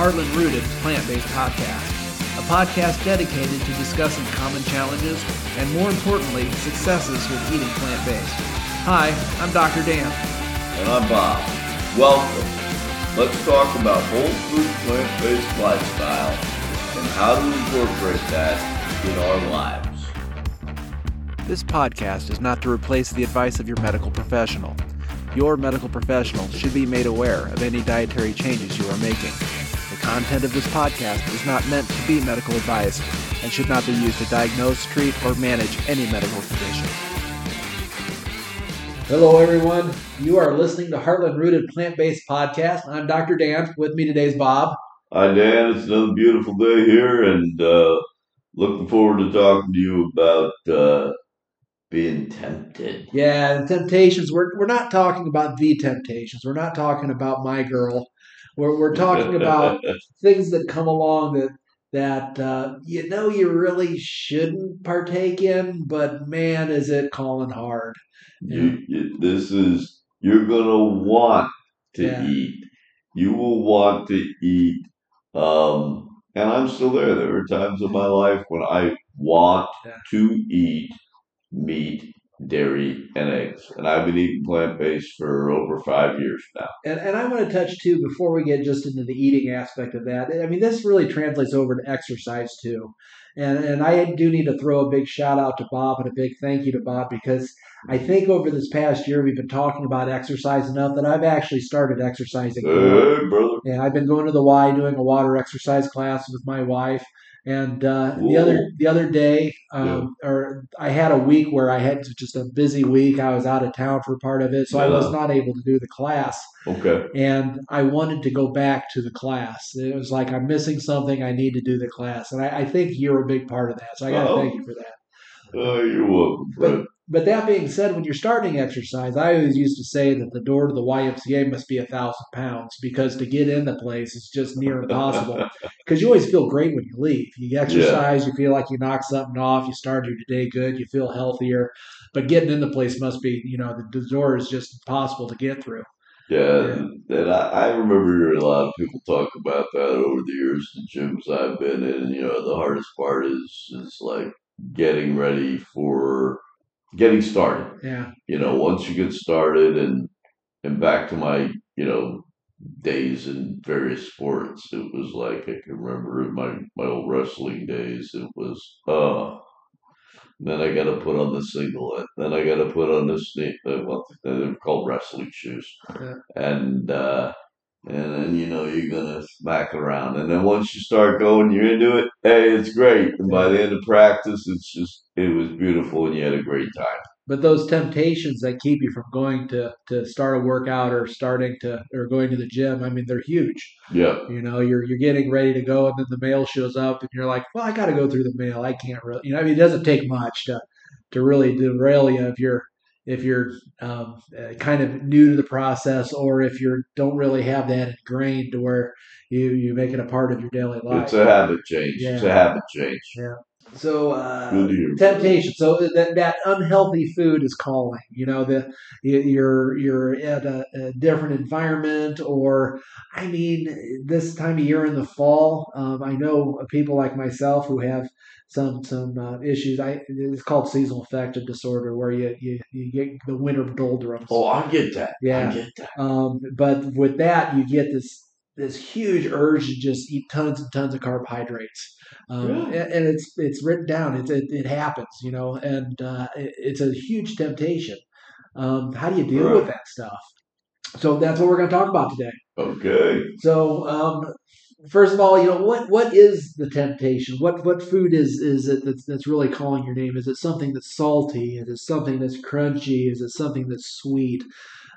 Heartland Rooted Plant Based Podcast, a podcast dedicated to discussing common challenges and, more importantly, successes with eating plant based. Hi, I'm Dr. Dan. And I'm Bob. Welcome. Let's talk about whole food plant based lifestyle and how to incorporate that in our lives. This podcast is not to replace the advice of your medical professional. Your medical professional should be made aware of any dietary changes you are making. The content of this podcast is not meant to be medical advice and should not be used to diagnose, treat, or manage any medical condition. Hello, everyone. You are listening to Heartland Rooted Plant Based Podcast. I'm Dr. Dan. With me today is Bob. Hi, Dan. It's another beautiful day here, and uh, looking forward to talking to you about uh, being tempted. Yeah, the temptations. We're we're not talking about the temptations. We're not talking about my girl. We're we're talking about things that come along that that uh, you know you really shouldn't partake in, but man, is it calling hard. You, you this is you're gonna want to Yeah. eat. You will want to eat. Um, and I'm still there. There are times in my life when I want Yeah. to eat meat, dairy, and eggs. And I've been eating plant based for over five years now. And, and I want to touch too before we get just into the eating aspect of that. I mean, this really translates over to exercise too. And and I do need to throw a big shout out to Bob and a big thank you to Bob because I think over this past year we've been talking about exercise enough that I've actually started exercising. Hey, brother. And I've been going to the Y doing a water exercise class with my wife. And uh, the other the other day, um, or I had a week where I had just a busy week. I was out of town for part of it, so I was not able to do the class Okay. and I wanted to go back to the class. It was like I'm missing something. I need to do the class, and I, I think you're a big part of that. So I got to Oh. thank you for that. Oh, you're welcome, friend. But that being said, when you're starting exercise, I always used to say that the door to the YMCA must be a thousand pounds because to get in the place is just near impossible. Because you always feel great when you leave. You exercise, you feel like you knock something off, you start your day good, you feel healthier. But getting in the place must be, you know, the, the door is just impossible to get through. Yeah, Yeah. and, and I, I remember hearing a lot of people talk about that over the years. The gyms I've been in, you know, the hardest part is is like getting ready for getting started. Yeah. You know, once you get started, and and back to my you know days in various sports, it was like I can remember in my my old wrestling days, it was uh. Then I got to put on the singlet. Then I got to put on the sneak. Uh, well, they're called wrestling shoes Yeah. and uh, and then you know you're gonna smack around, and then once you start going, you're into it. Hey, it's great, and by the end of practice, it's just it was beautiful, and you had a great time. but those temptations that keep you from going to to start a workout or starting to or going to the gym i mean they're huge Yeah, you know you're you're getting ready to go and then the mail shows up and you're like well i got to go through the mail i can't really you know i mean it doesn't take much to to really derail you if you're if you're um, uh, kind of new to the process or if you don't really have that ingrained to where you you make it a part of your daily life it's a habit change. It's a Yeah. habit change. Yeah. So uh, Good to hear. temptation. So that that unhealthy food is calling. You know, the you- you're you're at a, a different environment, or I mean, this time of year in the fall, um, I know people like myself who have some some uh, issues. I it's called seasonal affective disorder, where you you, you get the winter doldrums. Oh, I get that. Yeah. I get that. Um, but with that, you get this this huge urge to just eat tons and tons of carbohydrates, um, Really? and, and it's it's written down. It it, it happens, you know, and uh, it, it's a huge temptation. Um, how do you deal with that stuff? So that's what we're going to talk about today. Okay. So um, first of all, you know what what is the temptation? What what food is is it that's that's really calling your name? Is it something that's salty? Is it something that's crunchy? Is it something that's sweet?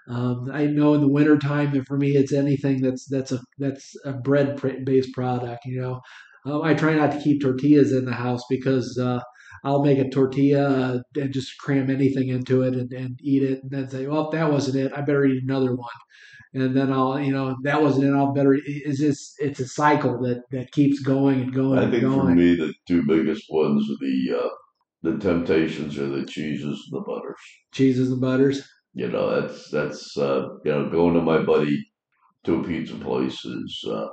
Um, I know in the wintertime, and for me, it's anything that's that's a that's a bread based product. You know, um, I try not to keep tortillas in the house because uh, I'll make a tortilla and just cram anything into it and, and eat it, and then say, "Well, that wasn't it. I better eat another one." And then I'll, you know, that wasn't it. I'll better. It's just it's a cycle that that keeps going and going I and think for me, the two biggest ones are the uh, the temptations are the cheeses and the butters. Cheeses and butters. You know, that's that's uh, you know going to my buddy to a pizza place is uh,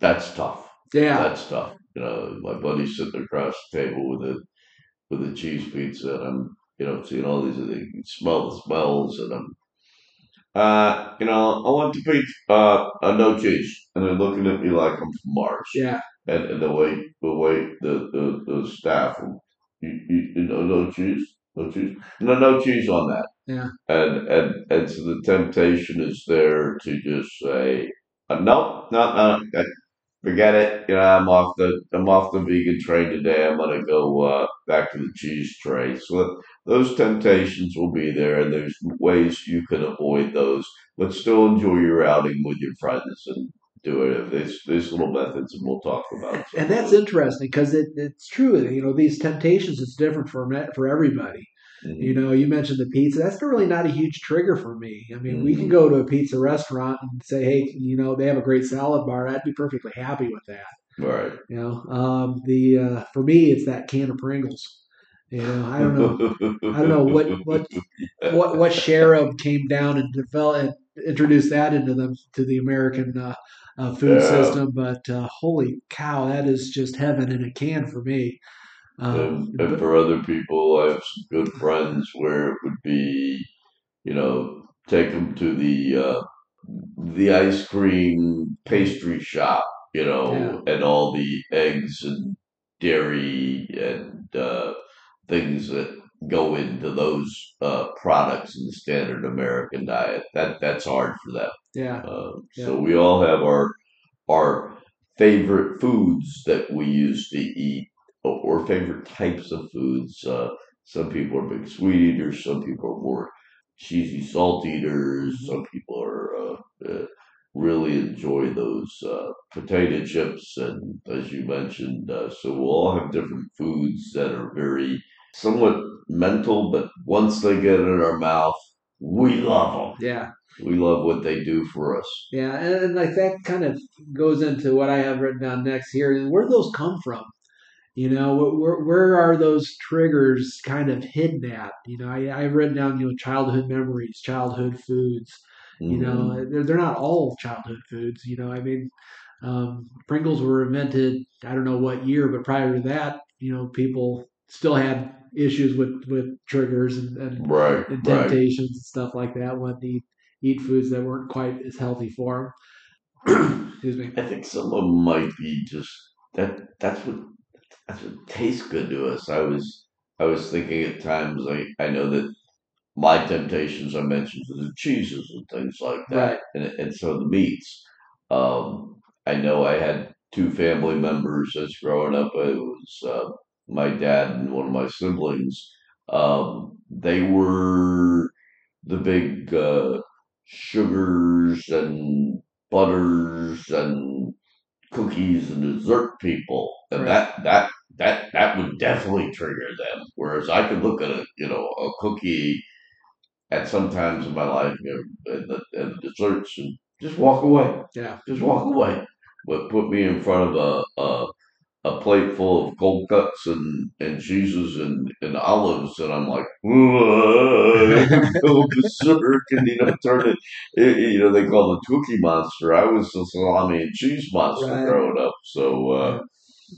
that's tough. Yeah. That's tough. You know, my buddy's sitting across the table with a with a cheese pizza, and I'm you know seeing all these things, smell the smells, and I'm uh, you know, I want to pizza, uh, uh, no cheese, and they're looking at me like I'm from Mars, Yeah. and and the way the way the the, the staff, you, you, you know, no cheese, no cheese, no no cheese on that, Yeah. and and and so the temptation is there to just say, uh, nope, no, no, forget it. You know, I'm off the I'm off the vegan train today. I'm gonna go uh, back to the cheese tray. So those temptations will be there, and there's ways you can avoid those, but still enjoy your outing with your friends and do it. There's there's little methods, and we'll talk about. And that's interesting because it, it's true. You know, these temptations is different for for everybody. Mhm. You know, you mentioned the pizza. That's really not a huge trigger for me. I mean, we can Mhm. go to a pizza restaurant and say, hey, you know, they have a great salad bar. I'd be perfectly happy with that. Right. You know, um, the uh, for me, it's that can of Pringles. You know, I don't know, I don't know what what what what sheriff came down and developed and introduced that into the to the American uh, uh, food Yeah. system. But uh, holy cow, that is just heaven in a can for me. Um, and, and for other people, I have some good friends where it would be, you know, take them to the uh, the ice cream pastry shop, you know, and all the eggs and dairy and uh, things that go into those uh, products in the standard American diet. That that's hard for them. yeah, Uh, Yeah. So we all have our our favorite foods that we used to eat, or, or favorite types of foods. Uh, some people are big sweet eaters. Some people are more cheesy salt eaters. Some people are uh, uh, really enjoy those uh, potato chips, and as you mentioned, uh, so we'll all have different foods that are very somewhat mental, but once they get in our mouth, we love them. yeah. We love what they do for us. Yeah, and, and like that kind of goes into what I have written down next here. And where do those come from? You know, where where are those triggers kind of hidden at? You know, I, I've written down you know childhood memories, childhood foods. You know, they're they're not all childhood foods. You know, I mean, um, Pringles were invented I don't know what year, but prior to that, you know, people still had issues with with triggers and, and right, and right. temptations and stuff like that when they eat, eat foods that weren't quite as healthy for them. Excuse me. I think some of them might be just that. That's what tastes good to us. I was I was thinking at times. I I know that my temptations I mentioned are the cheeses and things like that, Right. and and so the meats. Um, I know I had two family members as growing up. It was uh, my dad and one of my siblings. Um, they were the big uh, sugars and butters and cookies and dessert people, and Right. that that that that would definitely trigger them. Whereas I could look at a you know a cookie at some times in my life you know, and, the, and the desserts and just walk away, Yeah. just walk away. But put me in front of a a, a plate full of cold cuts and, and cheeses and, and olives, and I'm like, oh, berserk, and you know, turn it, it- you know, they call it the Cookie Monster. I was the salami and cheese monster Right. growing up, so uh,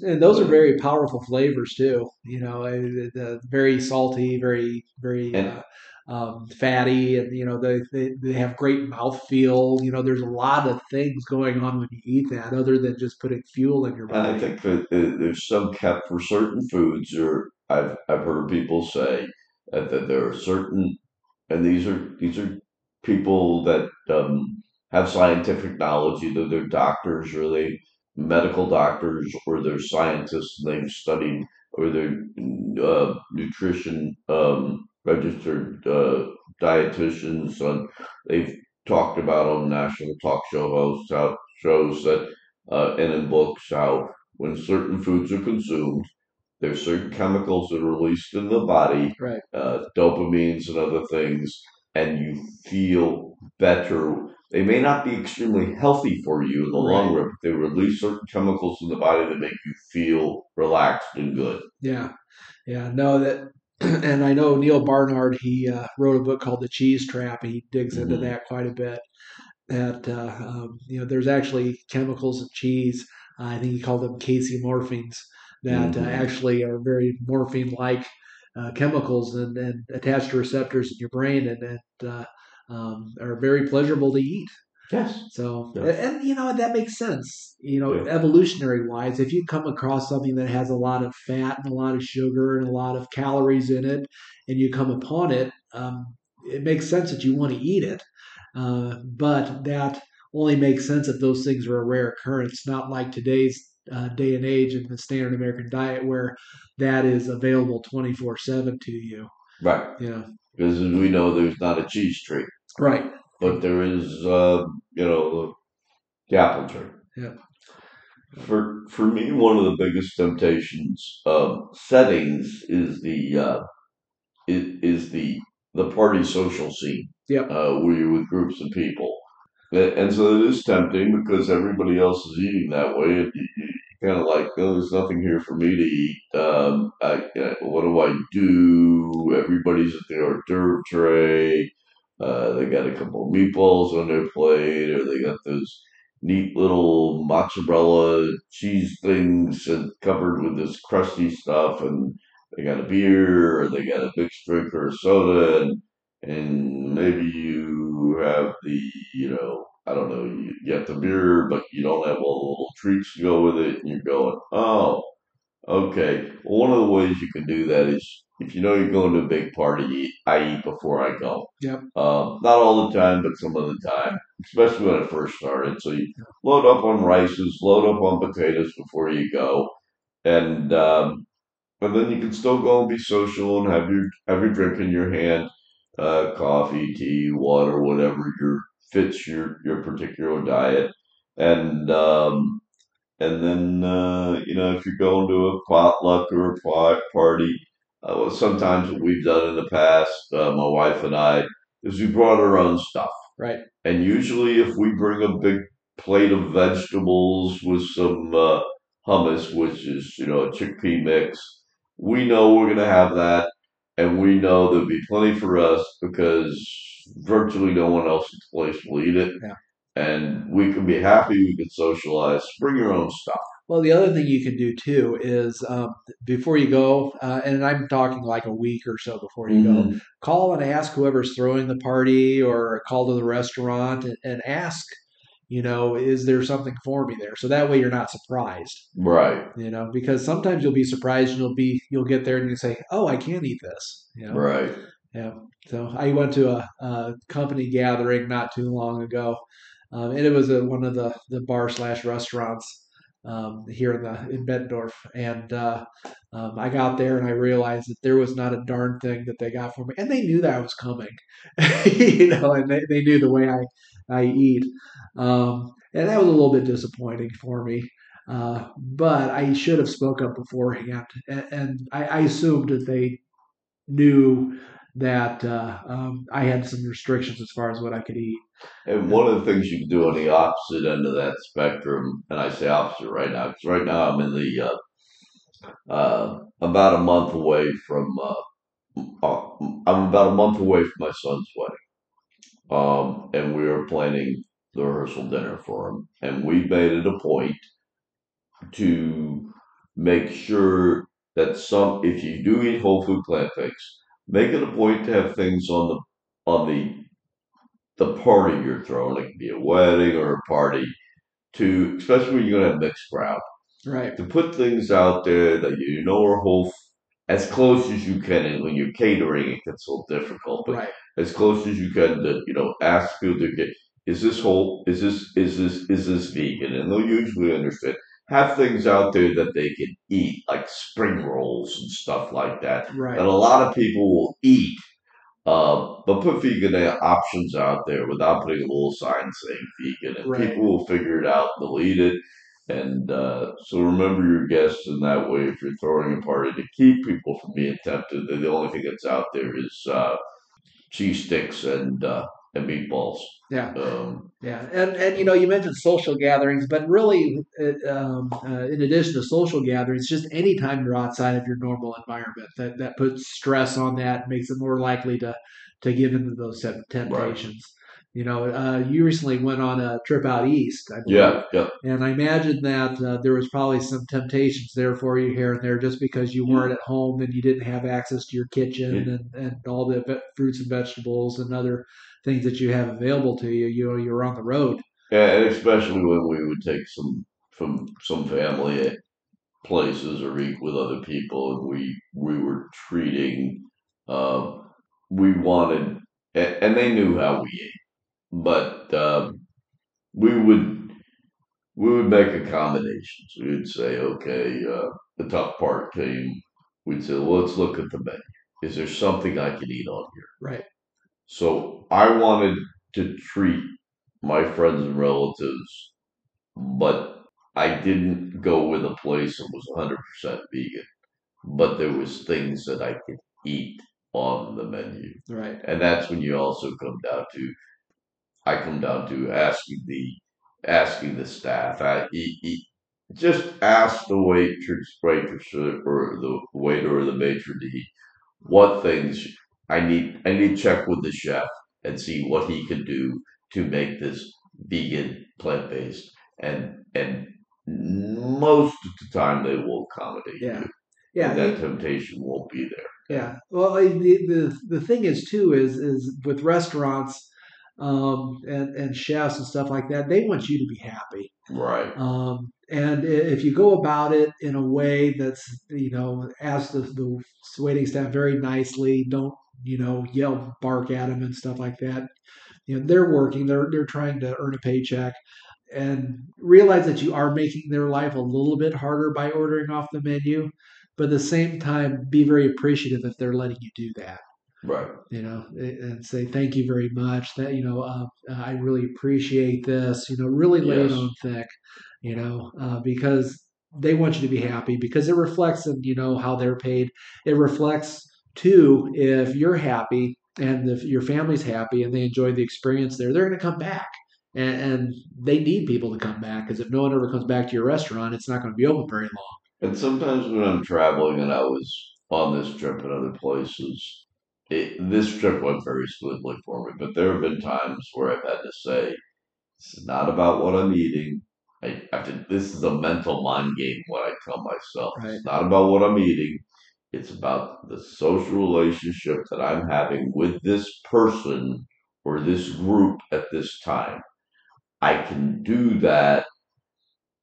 And those are very powerful flavors too. You know, the very salty, very very And- uh, um, fatty, and you know they, they they have great mouthfeel. You know, there's a lot of things going on when you eat that, other than just putting fuel in your And I think that there's some kept for certain foods, or I've I've heard people say that, that there are certain, and these are these are people that um, have scientific knowledge, either they're doctors or they medical doctors or they're scientists and they've studied or they're uh, nutrition um, registered uh, dietitians and they've talked about on national talk show hosts how shows that uh, and in books how when certain foods are consumed, there's certain chemicals that are released in the body, Right. uh, dopamines and other things, and you feel better. They may not be extremely healthy for you in the long run, but they release certain chemicals in the body that make you feel relaxed and good. Yeah, yeah. No, that, and I know Neil Barnard. He uh, wrote a book called The Cheese Trap, and he digs into Mhm. that quite a bit. that uh, um, you know there's actually chemicals in cheese. Uh, I think he called them casomorphins that uh, Mhm. actually are very morphine-like uh, chemicals and, and attached to receptors in your brain and, and uh, um, are very pleasurable to eat. Yes. So, Yeah. and, and, you know that makes sense. You know, Yeah. evolutionary wise, if you come across something that has a lot of fat and a lot of sugar and a lot of calories in it, and you come upon it, um, it makes sense that you want to eat it. Uh, but that only makes sense if those things are a rare occurrence, not like today's uh, day and age in the standard American diet where that is available 24 7 to you. Right. Yeah. Because as we know, there's not a cheese tree, right. But there is, uh, you know, the apple tree. Yeah. For for me, one of the biggest temptations of settings is the uh, is, is the the party social scene. Yep. Uh, where you're with groups of people, and so it is tempting because everybody else is eating that way, and you, you kind of like, oh, there's nothing here for me to eat. Um, I, uh, what do I do? Everybody's at the hors d'oeuvre tray. Uh, they got a couple meatballs on their plate, or they got those neat little mozzarella cheese things and covered with this crusty stuff, and they got a beer, or they got a mixed drink or a soda, and and maybe you have the, you know, I don't know, you get the beer, but you don't have all the little treats to go with it, and you're going, oh, okay. Well, one of the ways you can do that is if you know you're going to a big party, I eat before I go. Yep. Um, not all the time, but some of the time, especially when I first started. So you load up on rices, load up on potatoes before you go, and um, and then you can still go and be social and have your have your drink in your hand, uh, coffee, tea, water, whatever your fits your your particular diet, and um, and then uh, you know if you're going to a potluck or a party, uh, well, sometimes what we've done in the past, uh, my wife and I, is we brought our own stuff. Right. And usually, if we bring a big plate of vegetables with some uh, hummus, which is you know a chickpea mix, we know we're gonna have that, and we know there'll be plenty for us because virtually no one else in the place will eat it. Yeah. And we can be happy. We can socialize. Bring your own stuff. Well, the other thing you can do too is um, before you go, uh, and I'm talking like a week or so before you go, Mhm. call and ask whoever's throwing the party or call to the restaurant and, and ask, you know, is there something for me there? So that way you're not surprised, Right. you know, because sometimes you'll be surprised and you'll be, you'll get there and you say, oh, I can't eat this, you know. Right. Yeah. So I went to a, a company gathering not too long ago, um, and it was a, one of the, the bar slash restaurants um, here in the in Bettendorf. And uh, um, I got there and I realized that there was not a darn thing that they got for me, and they knew that I was coming, you know, and they, they knew the way I I eat, um, and that was a little bit disappointing for me. Uh, but I should have spoke up beforehand, and, and I, I assumed that they knew that uh, um, I had some restrictions as far as what I could eat. And one of the things you can do on the opposite end of that spectrum, and I say opposite right now, because right now I'm in the uh, uh, about a month away from uh, uh, I'm about a month away from my son's wedding, um, and we are planning the rehearsal dinner for him, and we made it a point to make sure that some if you do eat whole food plant based, make it a point to have things on the on the the party you're throwing. It can be a wedding or a party to especially when you're gonna have mixed crowd. Right. To put things out there that you know are whole as close as you can and when you're catering it gets a little difficult, but Right. as close as you can to, you know, ask people to get is this whole is this is this is this vegan? And they'll usually understand. Have things out there that they can eat, like spring rolls and stuff like that Right. that a lot of people will eat. Uh, but put vegan options out there without putting a little sign saying vegan, and Right. people will figure it out. They'll eat it, and uh, so remember your guests in that way. If you're throwing a party to keep people from being tempted, the only thing that's out there is uh, cheese sticks and uh, and meatballs. Yeah. Um, Yeah. And and you know you mentioned social gatherings, but really, um, uh, in addition to social gatherings, just any time you're outside of your normal environment that that puts stress on that, makes it more likely to to give into those temp- temptations. You know, uh, you recently went on a trip out east, I believe. Yeah, yeah. And I imagine that uh, there was probably some temptations there for you here and there just because you weren't at home and you didn't have access to your kitchen Yeah. and, and all the ve- fruits and vegetables and other things that you have available to you. You know, you're on the road. Yeah, and especially when we would take some from some family places or eat with other people, and we we were treating. Uh, we wanted, and, they knew how we ate, but um, we would we would make accommodations. We would say, okay, uh, the tough part came. We'd say, well, let's look at the menu. Is there something I can eat on here? Right. So I wanted to treat my friends and relatives, but I didn't go with a place that was 100% vegan. But there was things that I could eat on the menu. Right. And that's when you also come down to I come down to asking the asking the staff. I, e- e- just ask the waitress, waitress or or the waiter or the maitre d' what things I need. I need to check with the chef and see what he can do to make this vegan, plant based, and and most of the time they will accommodate Yeah. you. Yeah. and that temptation won't be there. Yeah. Well, the the the thing is too is is with restaurants um, and and chefs and stuff like that, they want you to be happy. Right. Um, and if you go about it in a way that's you know ask the the waiting staff very nicely, don't you know yell, bark at them and stuff like that. You know they're working, they're they're trying to earn a paycheck. And realize that you are making their life a little bit harder by ordering off the menu, but at the same time, be very appreciative if they're letting you do that. Right. You know, and say thank you very much. That you know, uh, I really appreciate this. You know, really lay it on thick. You know, uh, because they want you to be happy because it reflects in you know how they're paid. It reflects too if you're happy and if your family's happy and they enjoy the experience there, they're going to come back. And, and they need people to come back because if no one ever comes back to your restaurant, it's not going to be open very long. And sometimes when I'm traveling, and I was on this trip and other places, it, this trip went very smoothly for me. But there have been times where I've had to say, "This is not about what I'm eating." I have to. This is a mental mind game. What I tell myself, Right. it's not about what I'm eating. It's about the social relationship that I'm having with this person or this group at this time. I can do that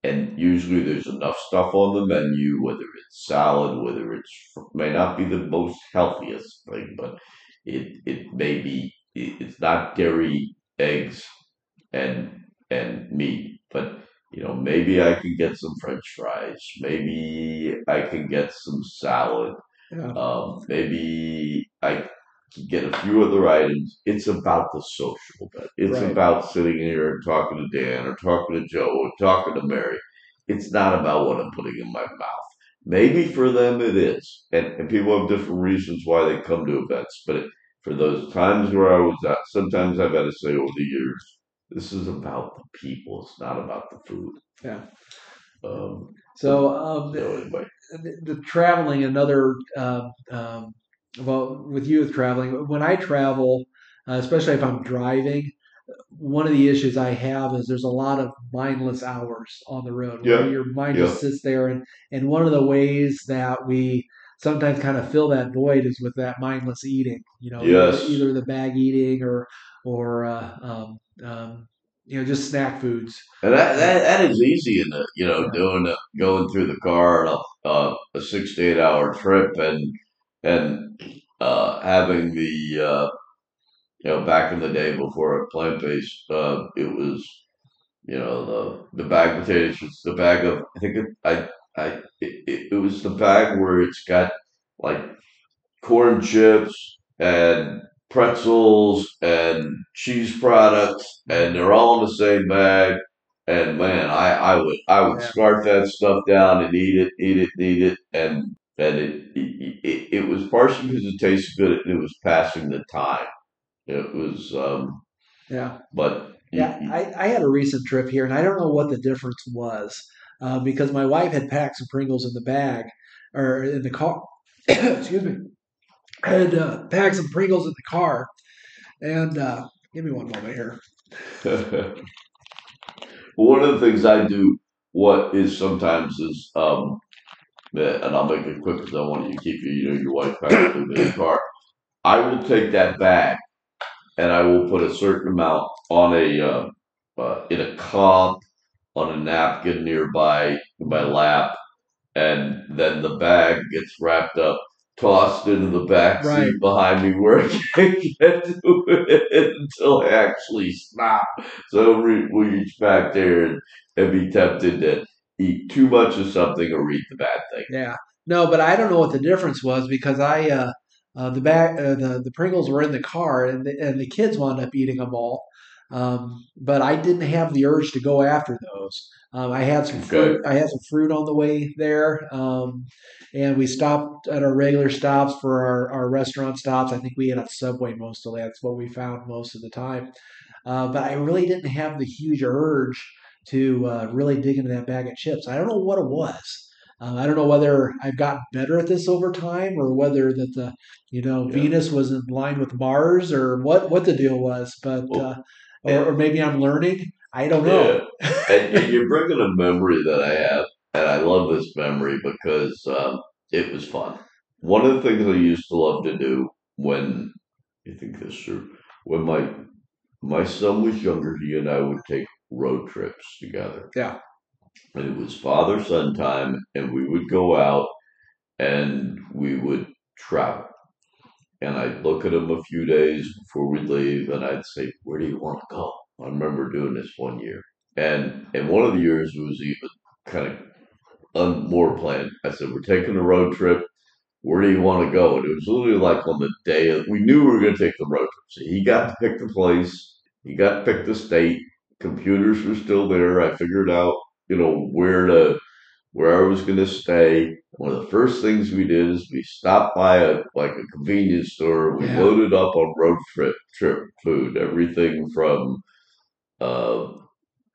and usually there's enough stuff on the menu, whether it's salad, whether it's may not be the most healthiest thing, but it it may be it's not dairy, eggs, and and meat, but you know maybe I can get some French fries, maybe I can get some salad, Yeah. um, maybe I can get a few other items. It's about the social bit. It's Right. about sitting here and talking to Dan or talking to Joe or talking to Mary. It's not about what I'm putting in my mouth. Maybe for them it is, and, and people have different reasons why they come to events. But for those times where I was at, sometimes I've had to say over the years, this is about the people. It's not about the food. Yeah. Um, So um, so anyway, the, the traveling another um, um, well with you with traveling when i travel uh, especially if i'm driving one of the issues i have is there's a lot of mindless hours on the road where Yeah, your mind yeah. just sits there and and one of the ways that we sometimes kind of fill that void is with that mindless eating you know Yes. either, either the bag eating or or uh, um, um, you know just snack foods. And that, that that is easy in the you know doing going through the car a uh, a six to eight hour trip and and uh, having the uh, you know back in the day before plant based uh, it was you know the the bag potatoes it's the bag of I think it, I I it, it was the bag where it's got like corn chips and pretzels and cheese products and they're all in the same bag and man, I, I would I would Yeah. scarf that stuff down and eat it, eat it, eat it, and and it it, it, it was partially because it tasted good and it was passing the time. It was, um, yeah but Yeah, you- I, I had a recent trip here, and I don't know what the difference was uh, because my wife had packed some Pringles in the bag or in the car. Excuse me. Had uh, packed some Pringles in the car, and uh, Give me one moment here. one of the things I do, what is sometimes is, um, and I'll make it quick because I want you to keep your, you know, your wife back in the car. I will take that bag and I will put a certain amount on a uh, uh, in a cup on a napkin nearby my lap, and then the bag gets wrapped up, tossed into the back seat Right. behind me where I can't get to it until I actually stop. So re- we reach back there and, and be tempted to eat too much of something or eat the bad thing. Yeah. No, but I don't know what the difference was because I uh, uh, the back uh, the the Pringles were in the car and the, and the kids wound up eating them all. Um, but I didn't have the urge to go after those. Um, I had some Okay. fruit. I had some fruit on the way there, um, and we stopped at our regular stops for our, our restaurant stops. I think we ate a Subway mostly. That's what we found most of the time. Uh, but I really didn't have the huge urge to uh, really dig into that bag of chips. I don't know what it was. Uh, I don't know whether I've gotten better at this over time, or whether that the you know Yeah. Venus was in line with Mars, or what what the deal was. But Well, uh, or, or maybe I'm learning. I don't know. and, and you're bringing a memory that I have, and I love this memory because um, it was fun. One of the things I used to love to do when you think this through, when my my son was younger, he and I would take road trips together. Yeah. And it was father son time, and we would go out and we would travel. And I'd look at him a few days before we'd leave, and I'd say, "Where do you want to go?" I remember doing this one year, and and one of the years it was even kind of un, more planned. I said, "We're taking a road trip. Where do you want to go?" And it was literally like on the day of, we knew we were going to take the road trip. So he got to pick the place. He got to pick the state. Computers were still there. I figured out, you know, where to where I was going to stay. One of the first things we did is we stopped by a like a convenience store. We Yeah. loaded up on road trip trip food, everything from, uh,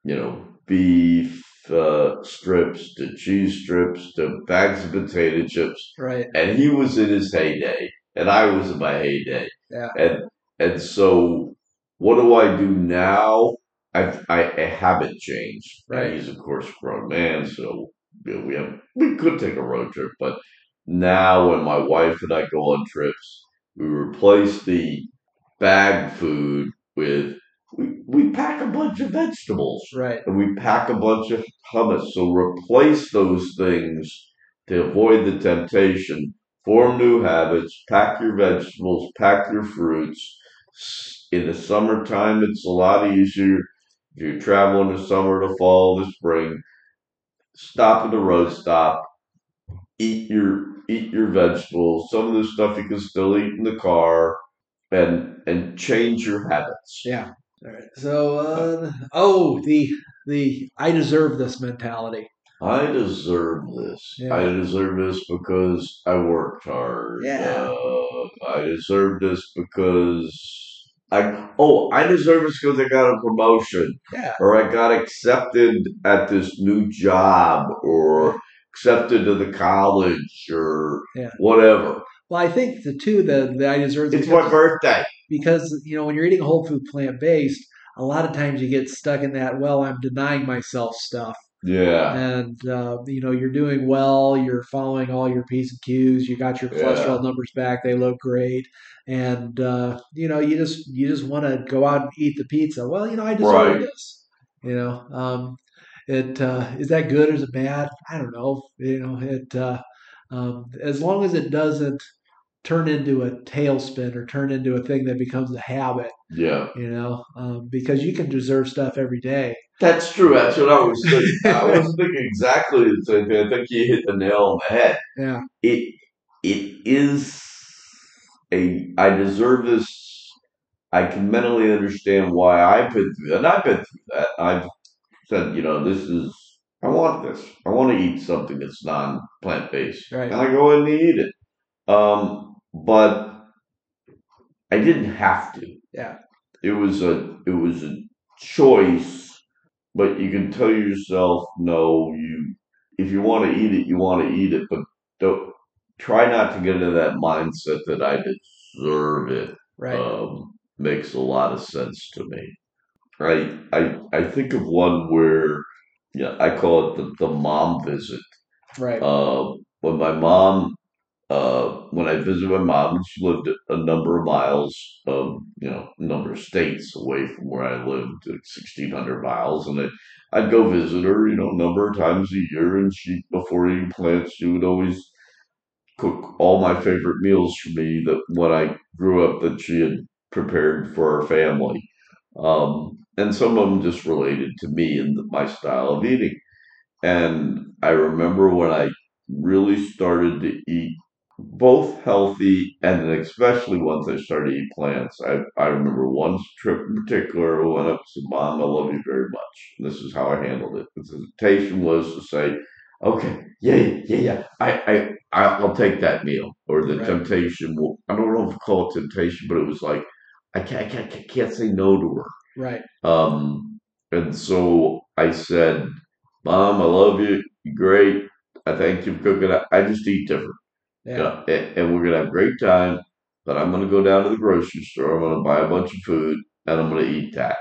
you know, beef uh, strips to cheese strips to bags of potato chips. Right. And he was in his heyday, and I was in my heyday. Yeah. And and so, what do I do now? I've, I I haven't changed. And Right. he's of course a grown man, so you know, we have we could take a road trip, but now when my wife and I go on trips, we replace the bag food with we, we pack a bunch of vegetables Right. and we pack a bunch of hummus. So replace those things to avoid the temptation. Form new habits. Pack your vegetables. Pack your fruits. In the summertime, it's a lot easier. If you're traveling the summer, the fall, the spring, stop at the road stop. Eat your eat your vegetables. Some of the stuff you can still eat in the car, and and change your habits. Yeah. All right. So, uh, oh, the the I deserve this mentality. I deserve this. Yeah. I deserve this because I worked hard. Yeah. Uh, I deserve this because I. Oh, I deserve this because I got a promotion, Yeah. or I got accepted at this new job, or accepted to the college, or Yeah. whatever. Well, I think the two the, the I deserve It's my birthday. because you know when you're eating whole food plant based, a lot of times you get stuck in that. Well, I'm denying myself stuff, Yeah. and uh, you know you're doing well. You're following all your p's and q's. You got your Yeah. cholesterol numbers back. They look great, and uh, you know you just you just want to go out and eat the pizza. Well, you know I deserve Right. this. You know, um, it uh, is that good or is it bad? I don't know. You know, it uh, um, as long as it doesn't turn into a tailspin or turn into a thing that becomes a habit. Yeah. You know, um, because you can deserve stuff every day. That's true. That's what I was thinking. I was thinking exactly the same thing. I think you hit the nail on the head. Yeah, it it is a I deserve this. I can mentally understand why I've been through that. And I've been through that. I've said, you know, this is I want this. I want to eat something that's non plant based. Right. And I go in and eat it. Um, but I didn't have to. Yeah. It was a it was a choice, but you can tell yourself, no, you if you want to eat it, you want to eat it, but don't try not to get into that mindset that I deserve it. right. Um, makes a lot of sense to me. I I I think of one where yeah, I call it the, the mom visit. Right. Uh, when my mom uh, when I visited my mom, she lived a number of miles, um, you know, a number of states away from where I lived, like sixteen hundred miles, and I, I'd go visit her, you know, a number of times a year, and she, before eating plants, she would always cook all my favorite meals for me that when I grew up that she had prepared for our family. Um, and some of them just related to me and my style of eating. And I remember when I really started to eat both healthy and especially once I started to eat plants. I, I remember one trip in particular, I went up to Mom, I love you very much. And this is how I handled it. The temptation was to say, okay, yeah, yeah, yeah, I, I, I'll take that meal. Or the Right. temptation, will, I don't know if call it temptation, but it was like, I can't, I can't, I can't say no to her. Right. Um, and so I said, Mom, I love you. You're great. I thank you for cooking. I, I just eat different. Yeah. Yeah, and, we're gonna have a great time. But I'm gonna go down to the grocery store. I'm gonna buy a bunch of food, and I'm gonna eat that,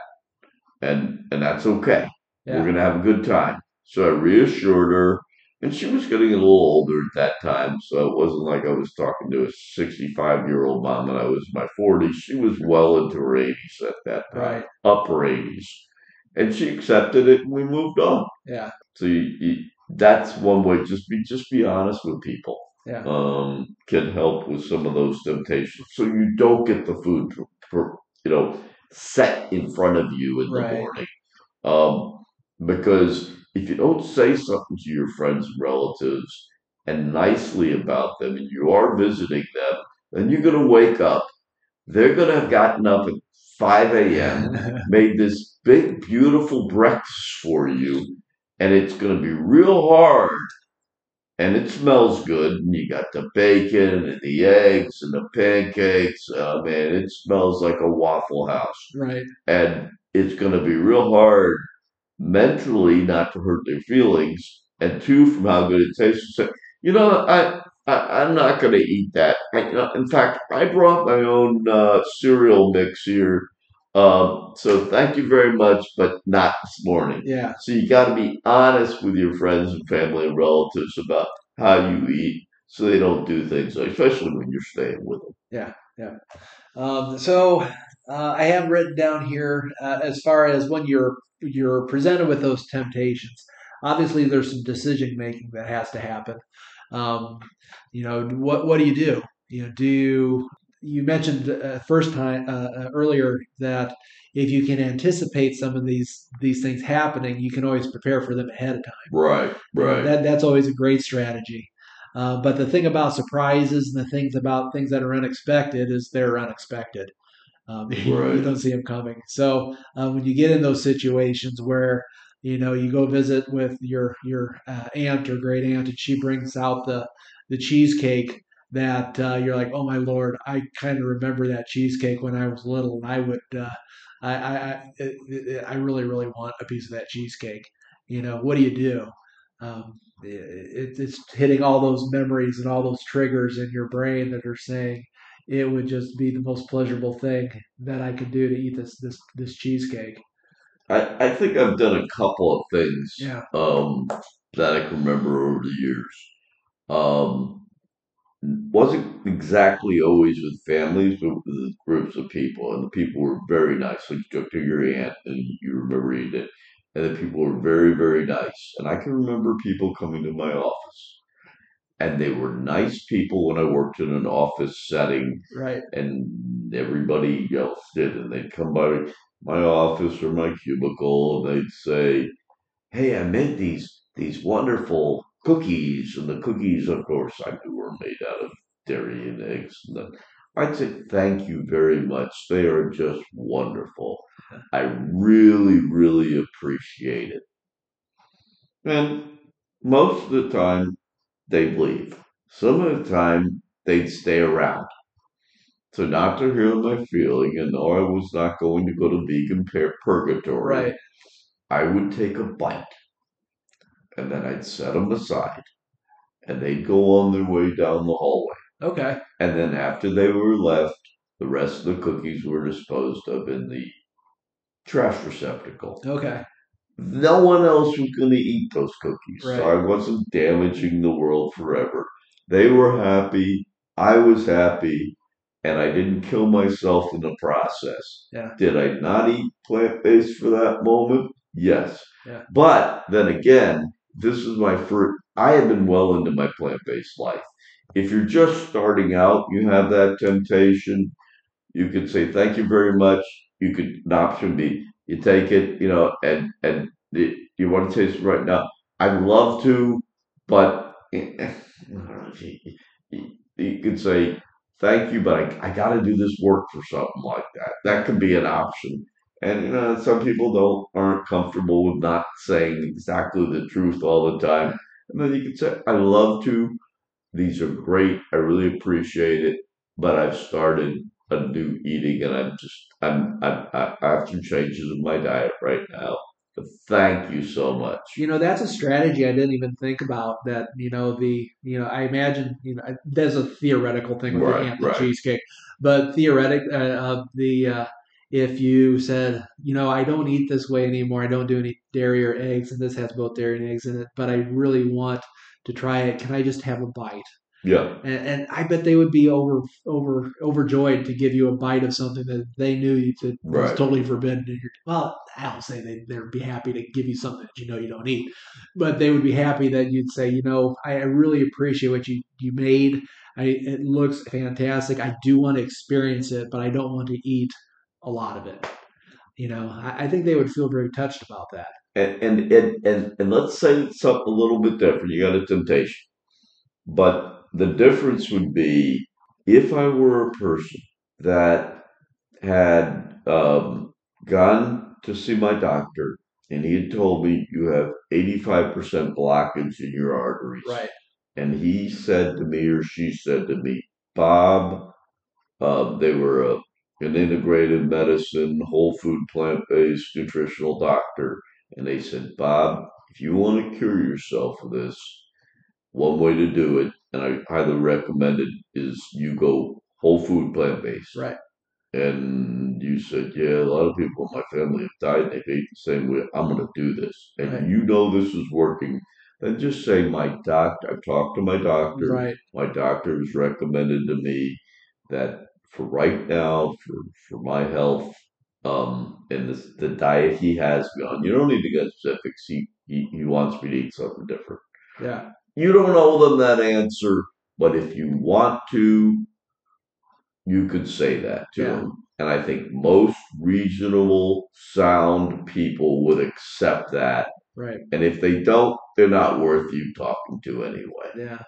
and and that's okay. Yeah. We're gonna have a good time. So I reassured her, and she was getting a little older at that time, so it wasn't like I was talking to a 65 year old mom and I was in my 40s. She was well into her 80s at that time, Right. upper 80s, and she accepted it, and we moved on. Yeah. So you, you, that's one way. Just be just be honest with people Yeah. um, can help with some of those temptations. So you don't get the food, for, for, you know, set in front of you in the Right. morning. Um, because if you don't say something to your friends and relatives and nicely about them, and you are visiting them, then you're going to wake up. They're going to have gotten up at 5 a.m., made this big, beautiful breakfast for you, and it's going to be real hard and it smells good. And you got the bacon and the eggs and the pancakes. Oh man, it smells like a Waffle House. right. And it's going to be real hard mentally not to hurt their feelings, and two, from how good it tastes. So, you know, I. I, I'm not going to eat that. I, in fact, I brought my own uh, cereal mix here, um, so thank you very much, but not this morning. Yeah. So you got to be honest with your friends and family and relatives about how you eat, so they don't do things, especially when you're staying with them. Yeah, yeah. Um, so uh, I have written down here uh, as far as when you're you're presented with those temptations. Obviously, there's some decision making that has to happen. Um, you know, what what do you do? You know, do you, you mentioned uh, first time uh, uh, earlier that if you can anticipate some of these these things happening, you can always prepare for them ahead of time. Right, right, That that's always a great strategy. Uh, but the thing about surprises and the things about things that are unexpected is they're unexpected. Um, you don't see them coming. So uh, when you get in those situations where you know you go visit with your your uh, aunt or great aunt and she brings out the the cheesecake that uh, you're like, oh my lord, I kind of remember that cheesecake when I was little, and I would, uh, I, I, I, it, it, I really, really want a piece of that cheesecake. You know, what do you do? Um, it, it's hitting all those memories and all those triggers in your brain that are saying it would just be the most pleasurable thing that I could do to eat this this this cheesecake. I, I think I've done a couple of things Yeah. um, that I can remember over the years. Um, wasn't exactly always with families, but with groups of people, and the people were very nice. Like you took to your aunt, and you remember eating it, and the people were very, very nice. And I can remember people coming to my office, and they were nice people when I worked in an office setting, Right. and everybody else did. And they'd come by my office or my cubicle, and they'd say, "Hey, I made these these wonderful cookies," and the cookies, of course, I knew were made out of dairy and eggs. And then I'd say, "Thank you very much. They are just wonderful. I really, really appreciate it." And most of the time, they'd leave. Some of the time, they'd stay around. So not to hear my feeling, and no, I was not going to go to vegan pur- purgatory. Right. I would take a bite, and then I'd set them aside, and they'd go on their way down the hallway. Okay. And then after they were left, The rest of the cookies were disposed of in the trash receptacle. Okay. No one else was going to eat those cookies. Right. So I wasn't damaging the world forever. They were happy. I was happy. And I didn't kill myself in the process. Yeah. Did I not eat plant based for that moment? Yes. Yeah. But then again, this is my first, I have been well into my plant based life. If you're just starting out, you have that temptation. You could say, thank you very much. You could, an option B, you take it, you know, and, and it, you want to taste it right now. I'd love to, but you, you could say, thank you, but I, I got to do this work for something like that. That could be an option. And you know, some people don't aren't comfortable with not saying exactly the truth all the time. And then you can say, I love to. These are great. I really appreciate it. But I've started a new eating and I'm just I'm, I'm I have some changes in my diet right now. But thank you so much. You know, that's a strategy I didn't even think about. That you know the you know I imagine you know there's a theoretical thing with Right, the right. cheesecake, but theoretic uh, uh, the uh, if you said you know I don't eat this way anymore, I don't do any dairy or eggs, and this has both dairy and eggs in it, but I really want to try it. Can I just have a bite? Yeah. And, and I bet they would be over over overjoyed to give you a bite of something that they knew you to, was totally forbidden. Well, I don't say they they'd be happy to give you something that you know you don't eat, but they would be happy that you'd say, you know, I, I really appreciate what you you made. I it looks fantastic. I do want to experience it, but I don't want to eat a lot of it. You know, I, I think they would feel very touched about that. And and and and, and let's say something a little bit different. You got a temptation. But the difference would be if I were a person that had um, gone to see my doctor and he had told me you have 85% blockage in your arteries. Right. And he said to me, or she said to me, Bob, uh, they were a, an integrated medicine, whole food, plant based nutritional doctor. And they said, Bob, if you want to cure yourself of this, one way to do it, and I highly recommend it, is you go whole food, plant based. Right. And you said, yeah, a lot of people in my family have died and they've ate the same way. I'm going to do this. And Right. you know this is working. Then just say, my doctor, I've talked to my doctor. Right. My doctor has recommended to me that for right now, for, for my health, um, and this, the diet he has me on, you don't need to get specifics. He, he, he wants me to eat something different. Yeah. You don't owe them that answer, but if you want to, you could say that to Yeah. them. And I think most reasonable, sound people would accept that. Right. And if they don't, they're not worth you talking to anyway. Yeah.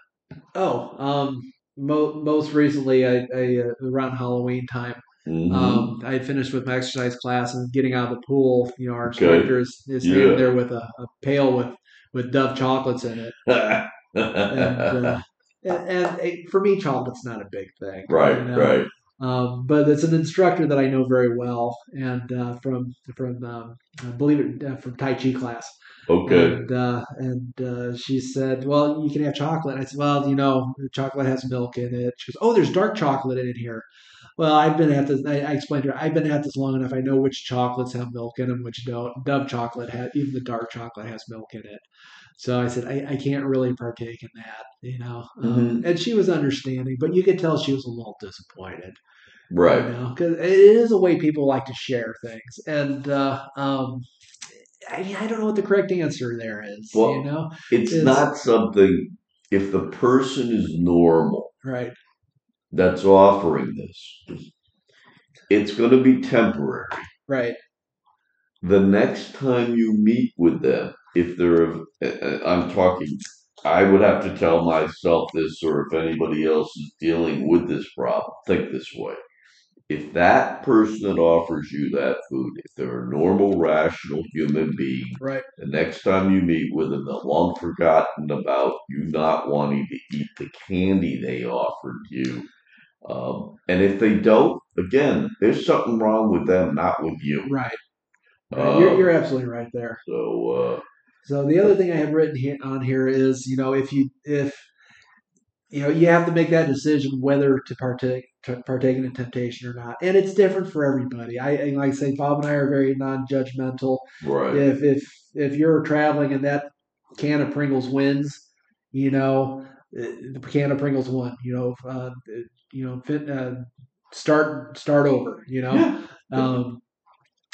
Oh, um, mo- most recently, I, I uh, around Halloween time, Mhm. um, I finished with my exercise class and getting out of the pool. You know, our Okay. instructor is, is Yeah. standing there with a, a pail with with Dove chocolates in it, and uh, and, and it, for me, chocolate's not a big thing. right, you know? right. Um, but it's an instructor that I know very well, and uh, from from um, I believe it uh, from Tai Chi class. Okay. And uh, and uh, she said, "Well, you can have chocolate." And I said, "Well, you know, chocolate has milk in it." She goes, "Oh, there's dark chocolate in here." Well, I've been at this. I, I explained to her, I've been at this long enough. I know which chocolates have milk in them, which don't. Dove chocolate has even the dark chocolate has milk in it. So I said, I, I can't really partake in that, you know. Um, and she was understanding, but you could tell she was a little disappointed. Right. You know, because it is a way people like to share things, and uh, um, I, I don't know what the correct answer there is. Well- you know, It's It's- not something, if the person is normal right? that's offering this, it's going to be temporary. Right. the next time you meet with them, if they're, uh, I'm talking, I would have to tell myself this, or if anybody else is dealing with this problem, think this way. If that person that offers you that food, if they're a normal, rational human being, Right. the next time you meet with them, they'll long forgotten about you not wanting to eat the candy they offered you. Um, and if they don't, again, there's something wrong with them, not with you. Right. Right. you're, Um, you're absolutely right there. So, uh, So the other thing I have written here on here is, you know, if you if you know, you have to make that decision whether to partake to partake in a temptation or not, and it's different for everybody. I and like I say, Bob and I are very non-judgmental. Right. If if if you're traveling and that can of Pringles wins, you know, uh, the can of Pringles won. You know, uh, you know, fit, uh, start start over. You know. Yeah. Um,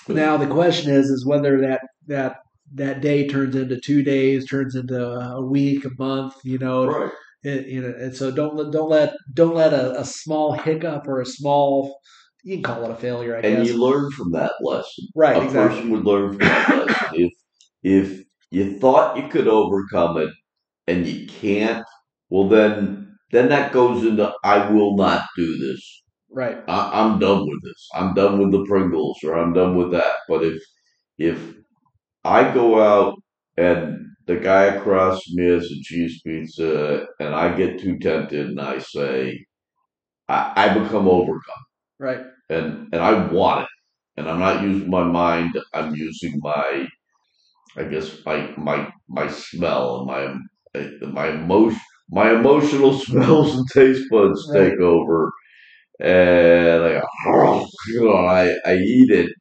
now the question is, is whether that that that day turns into two days, turns into a week, a month. You know, Right. It, you know, and so don't let- don't let don't let a, a small hiccup or a small you can call it a failure, I And guess. you learn from that lesson. right, a exactly. person would learn from that lesson. If if you thought you could overcome it and you can't, well then then that goes into I will not do this. Right, I, I'm done with this. I'm done with the Pringles or I'm done with that. But if if I go out and the guy across from me has a cheese pizza and I get too tempted and I say I, I become overcome right, and and I want it. And I'm not using my mind, I'm using my I guess my my my smell and my my emotion my emotional smells and taste buds Right. take over and I, go, oh, you know, I, I eat it.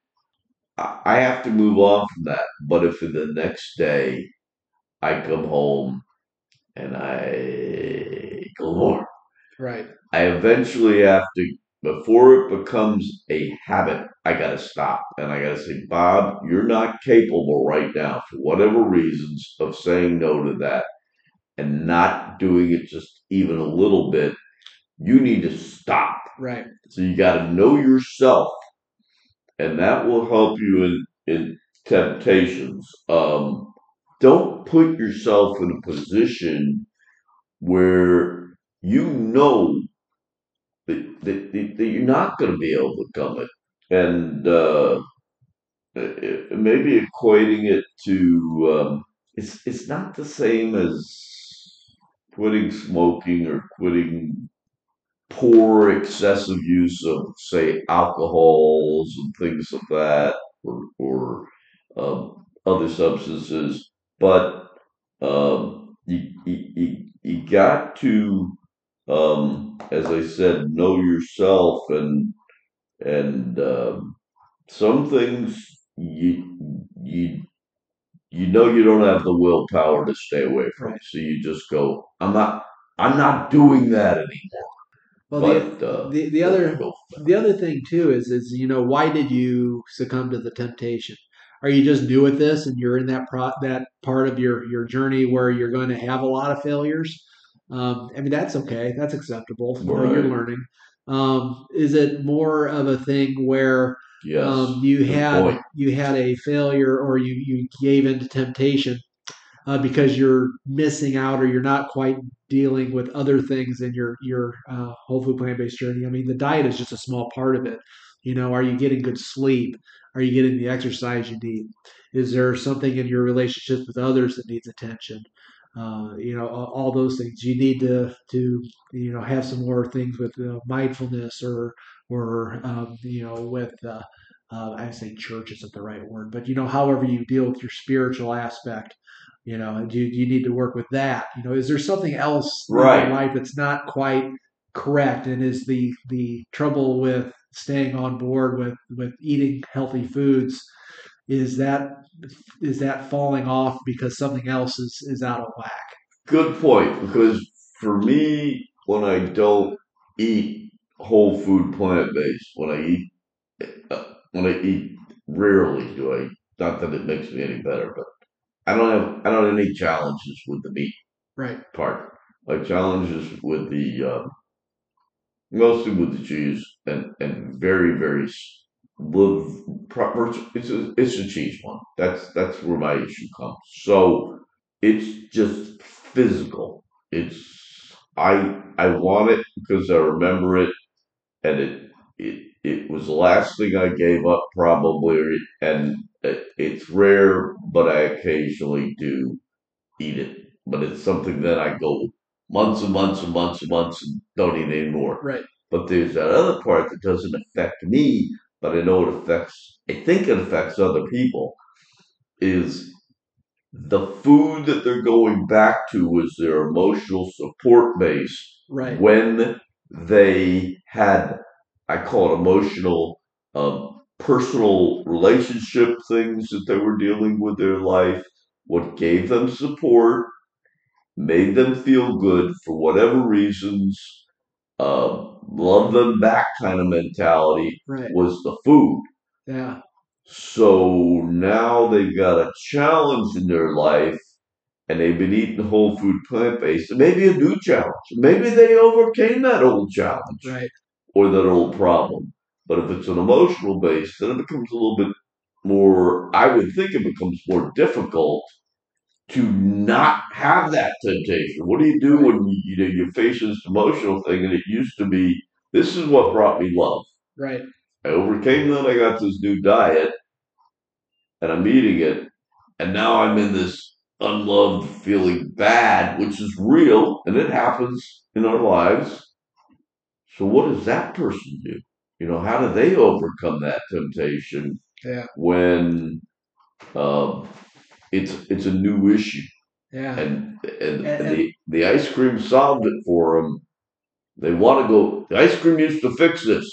I I have to move on from that. But if for the next day I come home and I go more, right, I eventually have to, before it becomes a habit, I gotta stop. And I gotta say, Bob, you're not capable right now, for whatever reasons, of saying no to that and not doing it just even a little bit. You need to stop. right, So you got to know yourself, and that will help you in in temptations. Um, don't put yourself in a position where you know that that, that, you're not going to be able to come it, and uh, maybe equating it to um, it's it's not the same as quitting smoking or quitting poor excessive use of say alcohols and things of that or, or um, other substances but um, you, you, you, got to um, as i said know yourself and and um, some things you you you know you don't have the willpower to stay away from Right. so you just go i'm not i'm not doing that anymore Well, but the, uh, the the other the other thing too is is you know why did you succumb to the temptation? Are you just new at this and you're in that pro that part of your your journey where you're going to have a lot of failures? Um, I mean that's okay, that's acceptable. You know, you're learning. Um, is it more of a thing where Yes. um, you had point. you had a failure or you you gave into temptation uh, because you're missing out or you're not quite dealing with other things in your your uh, whole food plant based journey. I mean, the diet is just a small part of it. You know, are you getting good sleep? Are you getting the exercise you need? Is there something in your relationships with others that needs attention? Uh, you know, all, those things. You need to to you know have some more things with uh, mindfulness or or um, you know with uh, uh, I say church isn't the right word, but you know, however you deal with your spiritual aspect, you know, do you, you need to work with that? You know, is there something else in Right. your life that's not quite correct, and is the the trouble with staying on board with with eating healthy foods? Is that is that falling off because something else is is out of whack? Good point. Because for me, when I don't eat whole food plant based, when I eat uh, when I eat rarely do I. Not that it makes me any better, but I don't have I don't have any challenges with the meat Right, part. My challenges with the um, mostly with the cheese and and very very live proper. It's a it's a cheese one. That's that's where my issue comes. So it's just physical. It's I I want it because I remember it, and it it it was the last thing I gave up probably, and it, it's rare, but I occasionally do eat it. But it's something that I go months and months and months and months and don't eat anymore. right, But there's that other part that doesn't affect me, but I know it affects, I think it affects other people, is the food that they're going back to is their emotional support base Right. when they had, I call it emotional, um, personal relationship things that they were dealing with their life, what gave them support, made them feel good for whatever reasons, uh, love them back kind of mentality Right. was the food. Yeah. So now they've got a challenge in their life and they've been eating whole food plant based, maybe a new challenge. Maybe they overcame that old challenge Right. or that old problem. But if it's an emotional base, then it becomes a little bit more, I would think it becomes more difficult to not have that temptation. What do you do when you, you know you face this emotional thing and it used to be this is what brought me love. Right. I overcame that. I got this new diet, and I'm eating it, and now I'm in this unloved, feeling bad, which is real, and it happens in our lives. So, what does that person do? You know, how do they overcome that temptation Yeah. when um, it's it's a new issue? Yeah. and and, And- and the, the ice cream solved it for them. They want to go. The ice cream used to fix this.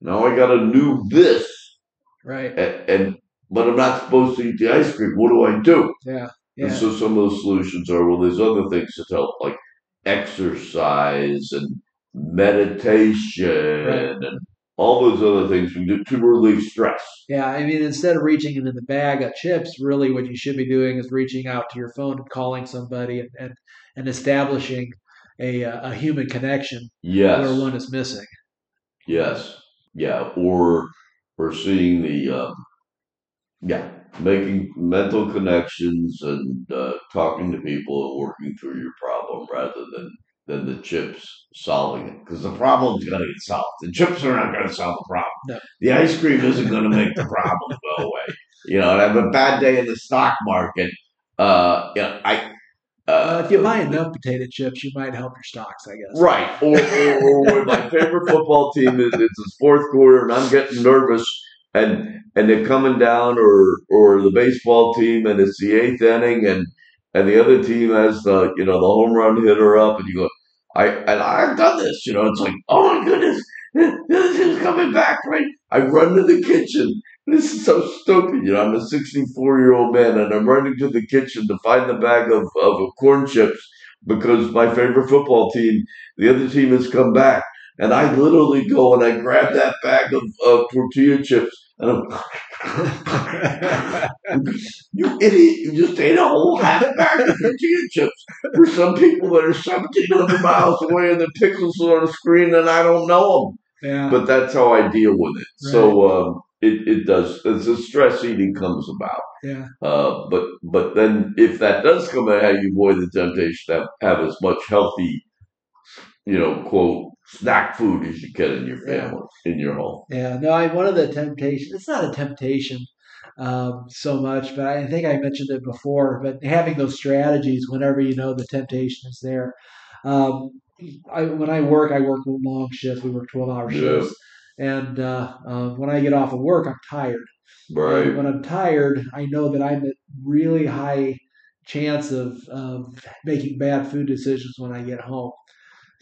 Now I got a new this, Right. and, and but I'm not supposed to eat the ice cream. What do I do? Yeah. And so some of the solutions are well. There's other things that help, like exercise and meditation Right. and all those other things we do to relieve stress. Yeah, I mean, instead of reaching into the bag of chips, really what you should be doing is reaching out to your phone and calling somebody and, and, and establishing a, uh, a human connection Yes. where one is missing. Yes. Yeah. Or or seeing the um, yeah, making mental connections and uh, talking to people and working through your problem rather than than the chips solving it because the problem's going to get solved. The chips are not going to solve the problem. No. The ice cream isn't going to make the problem go away. You know, and I have a bad day in the stock market. Uh, you know, I. Uh, if you buy enough potato chips, you might help your stocks, I guess. Right. Or, or, or my favorite football team is it's the fourth quarter and I'm getting nervous and and they're coming down or or the baseball team and it's the eighth inning and and the other team has the you know the home run hitter up and you go I and I've done this, you know, it's like, oh my goodness, this is coming back, right? I run to the kitchen. This is so stupid, you know. I'm a 64 year old man, and I'm running to the kitchen to find the bag of, of corn chips because my favorite football team, the other team has come back. And I literally go and I grab that bag of, of tortilla chips you idiot, you just ate a whole half bag of tortilla chips. for some people that are 1,700 miles away and the pixels are on the screen and I don't know them. Yeah. But that's how I deal with it. So um, it, it does, It's the stress eating comes about. yeah. Uh, but but then if that does come out, how you avoid the temptation to have as much healthy, you know, quote snack food as you can in your Yeah. family, in your home. Yeah, no, I one of the temptations. It's not a temptation um, so much, but I think I mentioned it before. But having those strategies whenever you know the temptation is there. Um, I, when I work, I work long shifts. We work twelve hour Yeah. shifts, and uh, um, when I get off of work, I'm tired. And Right. when I'm tired, I know that I'm at really high chance of, of making bad food decisions when I get home.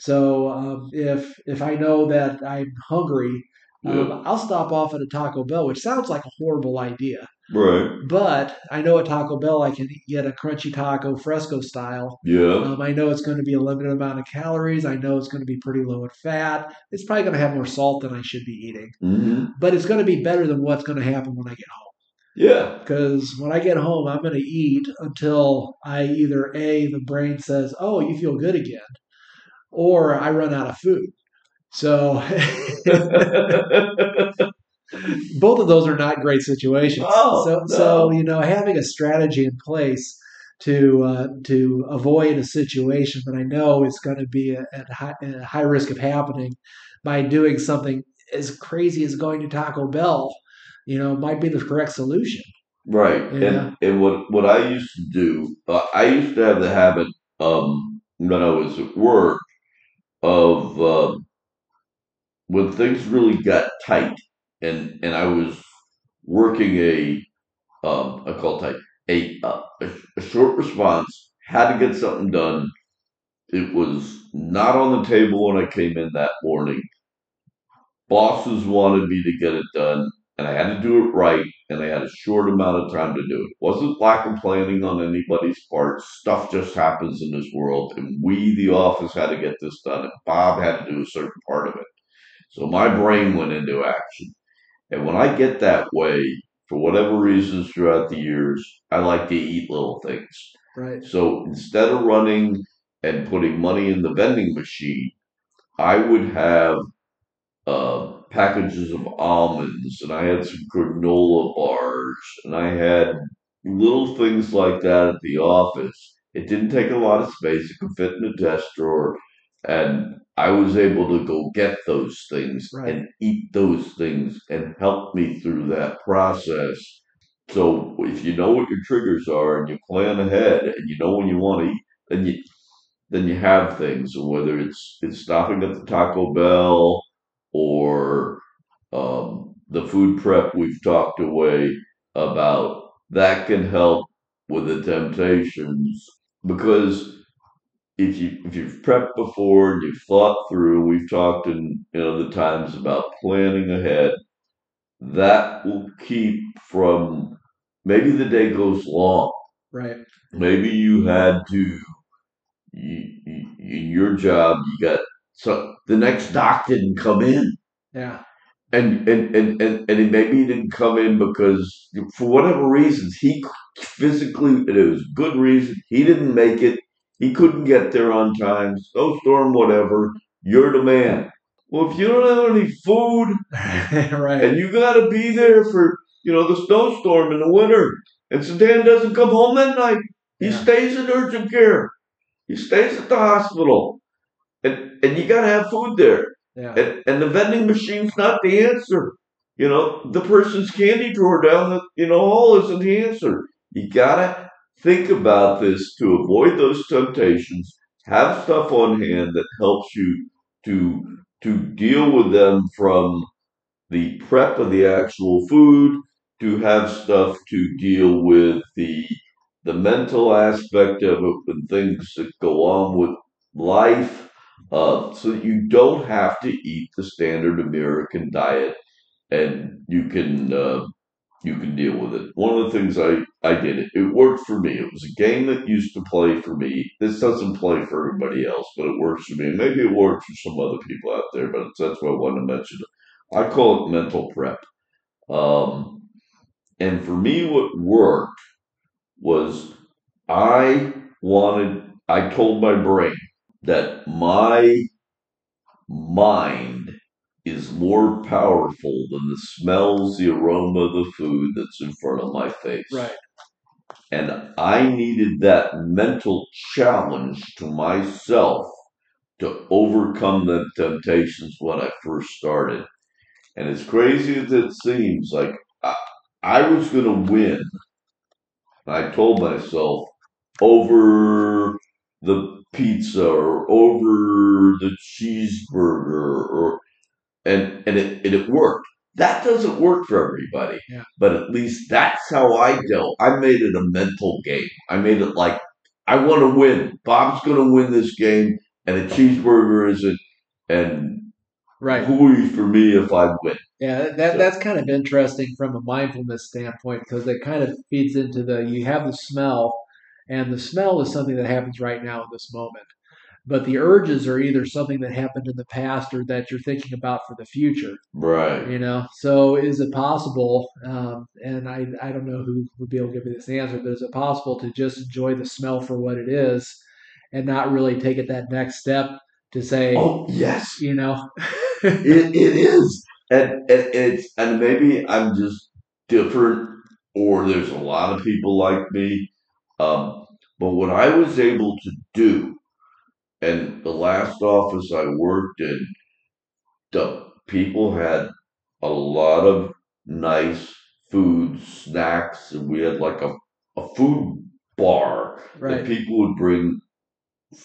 So um, if if I know that I'm hungry, um, Yeah. I'll stop off at a Taco Bell, which sounds like a horrible idea. Right. But I know at Taco Bell I can get a crunchy taco fresco style. Yeah. Um, I know it's going to be a limited amount of calories. I know it's going to be pretty low in fat. It's probably going to have more salt than I should be eating, hmm but it's going to be better than what's going to happen when I get home. Yeah. Because when I get home, I'm going to eat until I either A, the brain says, oh, you feel good again, or I run out of food. So both of those are not great situations. Oh, so, no. so you know, having a strategy in place to uh, to avoid a situation that I know is going to be at, high, at high risk of happening by doing something as crazy as going to Taco Bell, you know, might be the correct solution. Right. Yeah. And and what what I used to do, uh, I used to have the habit um when I was at work of um when things really got tight and and I was working a um call tight a, uh, a a short response had to get something done it was not on the table when I came in that morning. Bosses wanted me to get it done, and I had to do it right, and I had a short amount of time to do it. It wasn't lack of planning on anybody's part. Stuff just happens in this world, and we, the office, had to get this done, and Bob had to do a certain part of it. So my brain went into action. And when I get that way, for whatever reasons throughout the years, I like to eat little things. Right. So instead of running and putting money in the vending machine, I would have uh, packages of almonds and I had some granola bars and I had little things like that at the office. It didn't take a lot of space. It could fit in a desk drawer. And I was able to go get those things Right. and eat those things and help me through that process. So if you know what your triggers are and you plan ahead and you know when you want to eat, then you then you have things. And whether it's it's stopping at the Taco Bell or um, the food prep we've talked away about, that can help with the temptations because if you if you've prepped before and you've thought through, we've talked in in other times about planning ahead. That will keep from maybe the day goes long. Right. Maybe you had to you, you, in your job you got so the next doc didn't come in. Yeah. and and and and, and he maybe he didn't come in because for whatever reasons he physically it was good reason he didn't make it. He couldn't get there on time. Snowstorm whatever. You're the man. Well if you don't have any food right. and you got to be there for you know the snowstorm in the winter and Sedan doesn't come home that night he Yeah. stays in urgent care. He stays at the hospital and you got to have food there Yeah. and, and the vending machine's not the answer. You know, the person's candy drawer down the you know hall isn't the answer. You gotta think about this to avoid those temptations. Have stuff on hand that helps you to to deal with them from the prep of the actual food, to have stuff to deal with the the mental aspect of it and things that go on with life so that you don't have to eat the standard American diet, and you can uh, you can deal with it. One of the things I I did it. It worked for me. It was a game that used to play for me. This doesn't play for everybody else, but it works for me. Maybe it works for some other people out there, but that's why I wanted to mention it. I call it mental prep. Um, and for me, what worked was I wanted. I told my brain that my mind is more powerful than the smells, the aroma of the food that's in front of my face. Right. And I needed that mental challenge to myself to overcome the temptations when I first started. And as crazy as it seems, like I, I was going to win. I told myself over the pizza or over the cheeseburger or and and it and it worked. That doesn't work for everybody. Yeah. But at least that's how I dealt. I made it a mental game. I made it like I want to win. Bob's going to win this game, and a cheeseburger isn't. And Right. hooey for me if I win. Yeah, that So- that's kind of interesting from a mindfulness standpoint because it kind of feeds into the you have the smell, and the smell is something that happens right now in this moment. But the urges are either something that happened in the past or that you're thinking about for the future. Right. You know, so is it possible? Um, and I I don't know who would be able to give me this answer, but is it possible to just enjoy the smell for what it is, and not really take it that next step to say, Oh yes. you know, it, it is and, and it's and maybe i'm just different or there's a lot of people like me um, but what i was able to do and the last office i worked in the people had a lot of nice food snacks and we had like a, a food bar that people would bring.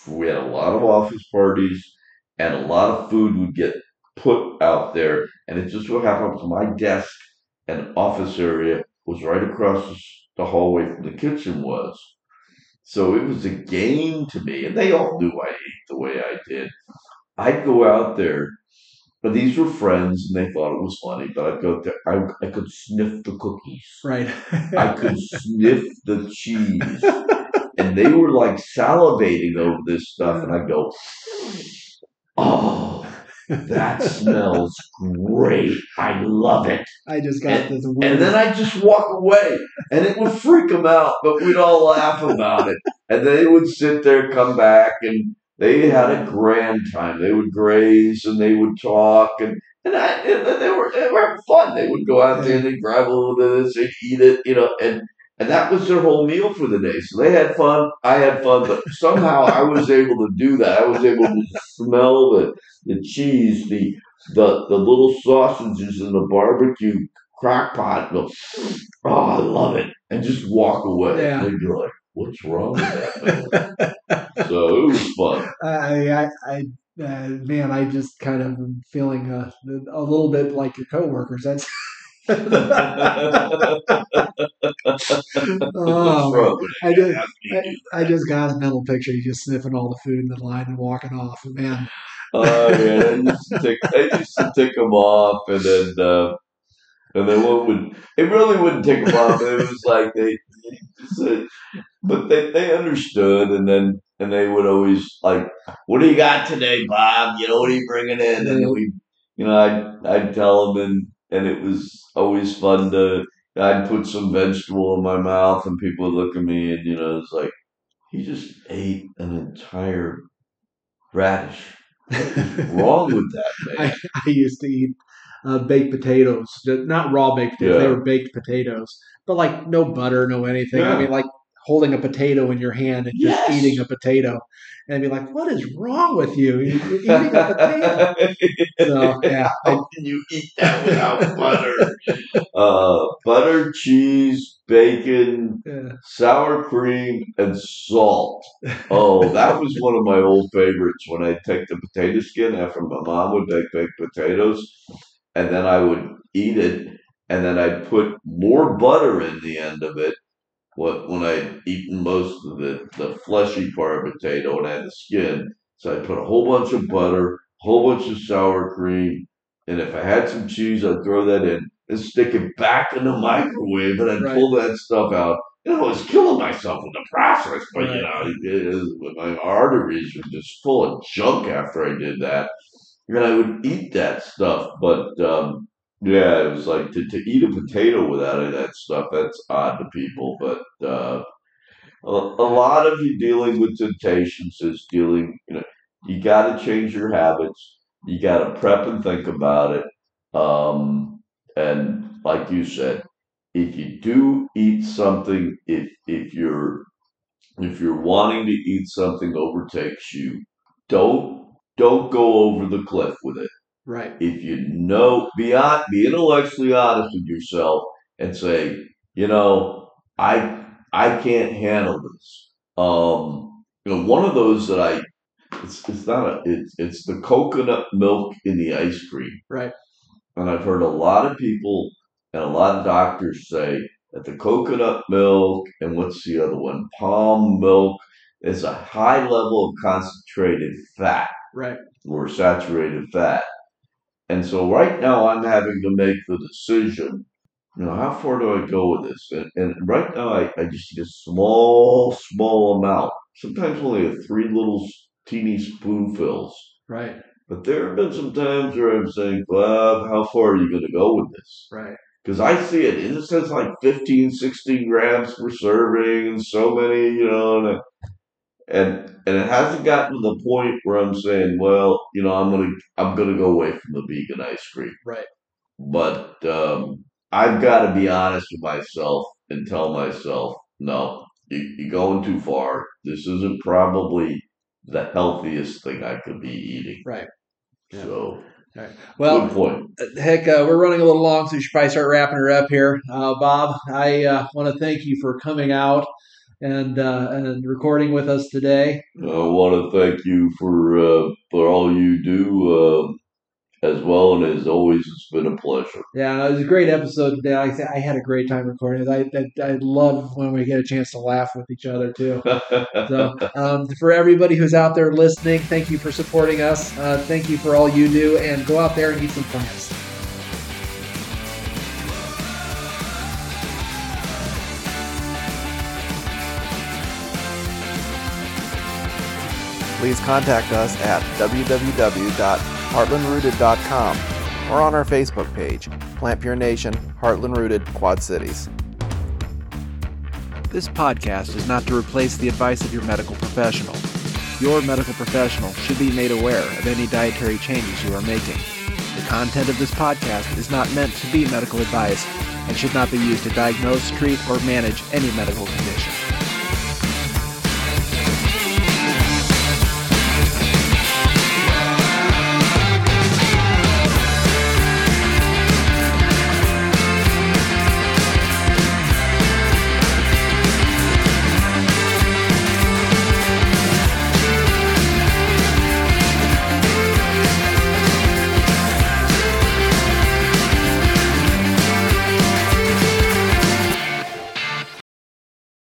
We had a lot of office parties and a lot of food would get put out there and it just so happened to my desk and office area was right across the hallway from the kitchen was so it was a game to me, and they all knew I ate the way I did. I'd go out there, but these were friends, and they thought it was funny. But I'd go there, I, I could sniff the cookies, Right. I could sniff the cheese, and they were like salivating over this stuff, and I'd go, "Oh, that smells great! I love it." I just got this weird. And then I just walk away, and it would freak them out, but we'd all laugh about it. And they would sit there, come back, and they had a grand time. They would graze and they would talk, and and, I, and they were they were having fun. They would go out there and they grab a little bit of this, they eat it, you know, and and that was their whole meal for the day. So they had fun, I had fun, but somehow I was able to do that. I was able to smell the the cheese, the the the little sausages in the barbecue crock pot. Go, oh, I love it, and just walk away. Yeah. They'd be like, "What's wrong with that?" so it was fun. I, I, I, uh, man, I just kind of am feeling a, a little bit like your coworkers. That's. Oh, I just, Ask me to do I, I just got a mental picture. You just sniffing all the food in the line and walking off. And man, Oh yeah, they used to take they used to take them off, and then uh, and then what would it really wouldn't take them off. It was like they, said, but they they understood, and then and they would always like, "What do you got today, Bob? You know, what are you bringing in?" And we, you know, I'd I'd tell them, and and it was always fun to. I'd put some vegetable in my mouth, and people would look at me, and you know, it's like he just ate an entire radish. Wrong with that. I, I used to eat uh, baked potatoes, not raw baked potatoes. They were baked potatoes, but like no butter, no anything. I mean, like holding a potato in your hand and just Yes. eating a potato, and I'd be like, "What is wrong with you? You're eating a potato." So yeah, How can you eat that without butter? Uh, butter, cheese, bacon, yeah. sour cream, and salt. Oh, that was one of my old favorites when I'd take the potato skin after my mom would make baked potatoes, and then I would eat it, and then I'd put more butter in the end of it. What when I'd eaten most of the, the fleshy part of potato and had the skin, so I'd put a whole bunch of butter, a whole bunch of sour cream, and if I had some cheese, I'd throw that in and stick it back in the microwave, and I'd Right. pull that stuff out. And I was killing myself in the process, but you Right. know, it is, my arteries were just full of junk after I did that. And I would eat that stuff, but um, yeah, it was like to, to eat a potato without any of that stuff. That's odd to people, but uh, a, a lot of you dealing with temptations is dealing. You know, you got to change your habits. You got to prep and think about it. Um, and like you said, if you do eat something, if if you're if you're wanting to eat something overtakes you, don't don't go over the cliff with it right. if you know beyond be intellectually honest with yourself and say you know i i can't handle this um you know one of those that i it's it's not a it's it's the coconut milk in the ice cream Right. and i've heard a lot of people and a lot of doctors say that the coconut milk and what's the other one palm milk is a high level of concentrated fat Right. or saturated fat. And so right now I'm having to make the decision, you know, how far do I go with this? And, and right now I, I just eat a small, small amount, sometimes only a three little teeny spoonfuls. Right. But there have been some times where I'm saying, Bob, how far are you going to go with this? Right. Because I see it, and it says like 15, 16 grams per serving, and so many, you know, and, and it hasn't gotten to the point where I'm saying, well, you know, I'm gonna I'm gonna go away from the vegan ice cream. Right. But um, I've got to be honest with myself and tell myself, no, you, you're going too far. This isn't probably the healthiest thing I could be eating. Right. Yeah. So, Well, good point. heck, uh, we're running a little long, so we should probably start wrapping her up here. Uh, Bob, I uh, want to thank you for coming out and uh, and recording with us today. I want to thank you for uh, for all you do, uh, as well, and as always, it's been a pleasure. Yeah, it was a great episode today. I, I had a great time recording it. I, I, I love when we get a chance to laugh with each other too. So, um, for everybody who's out there listening, thank you for supporting us. Uh, thank you for all you do, and go out there and eat some plants. Please contact us at www.heartlandrooted.com or on our Facebook page, Plant Pure Nation, Heartland Rooted, Quad Cities. This podcast is not to replace the advice of your medical professional. Your medical professional should be made aware of any dietary changes you are making. The content of this podcast is not meant to be medical advice and should not be used to diagnose, treat, or manage any medical condition.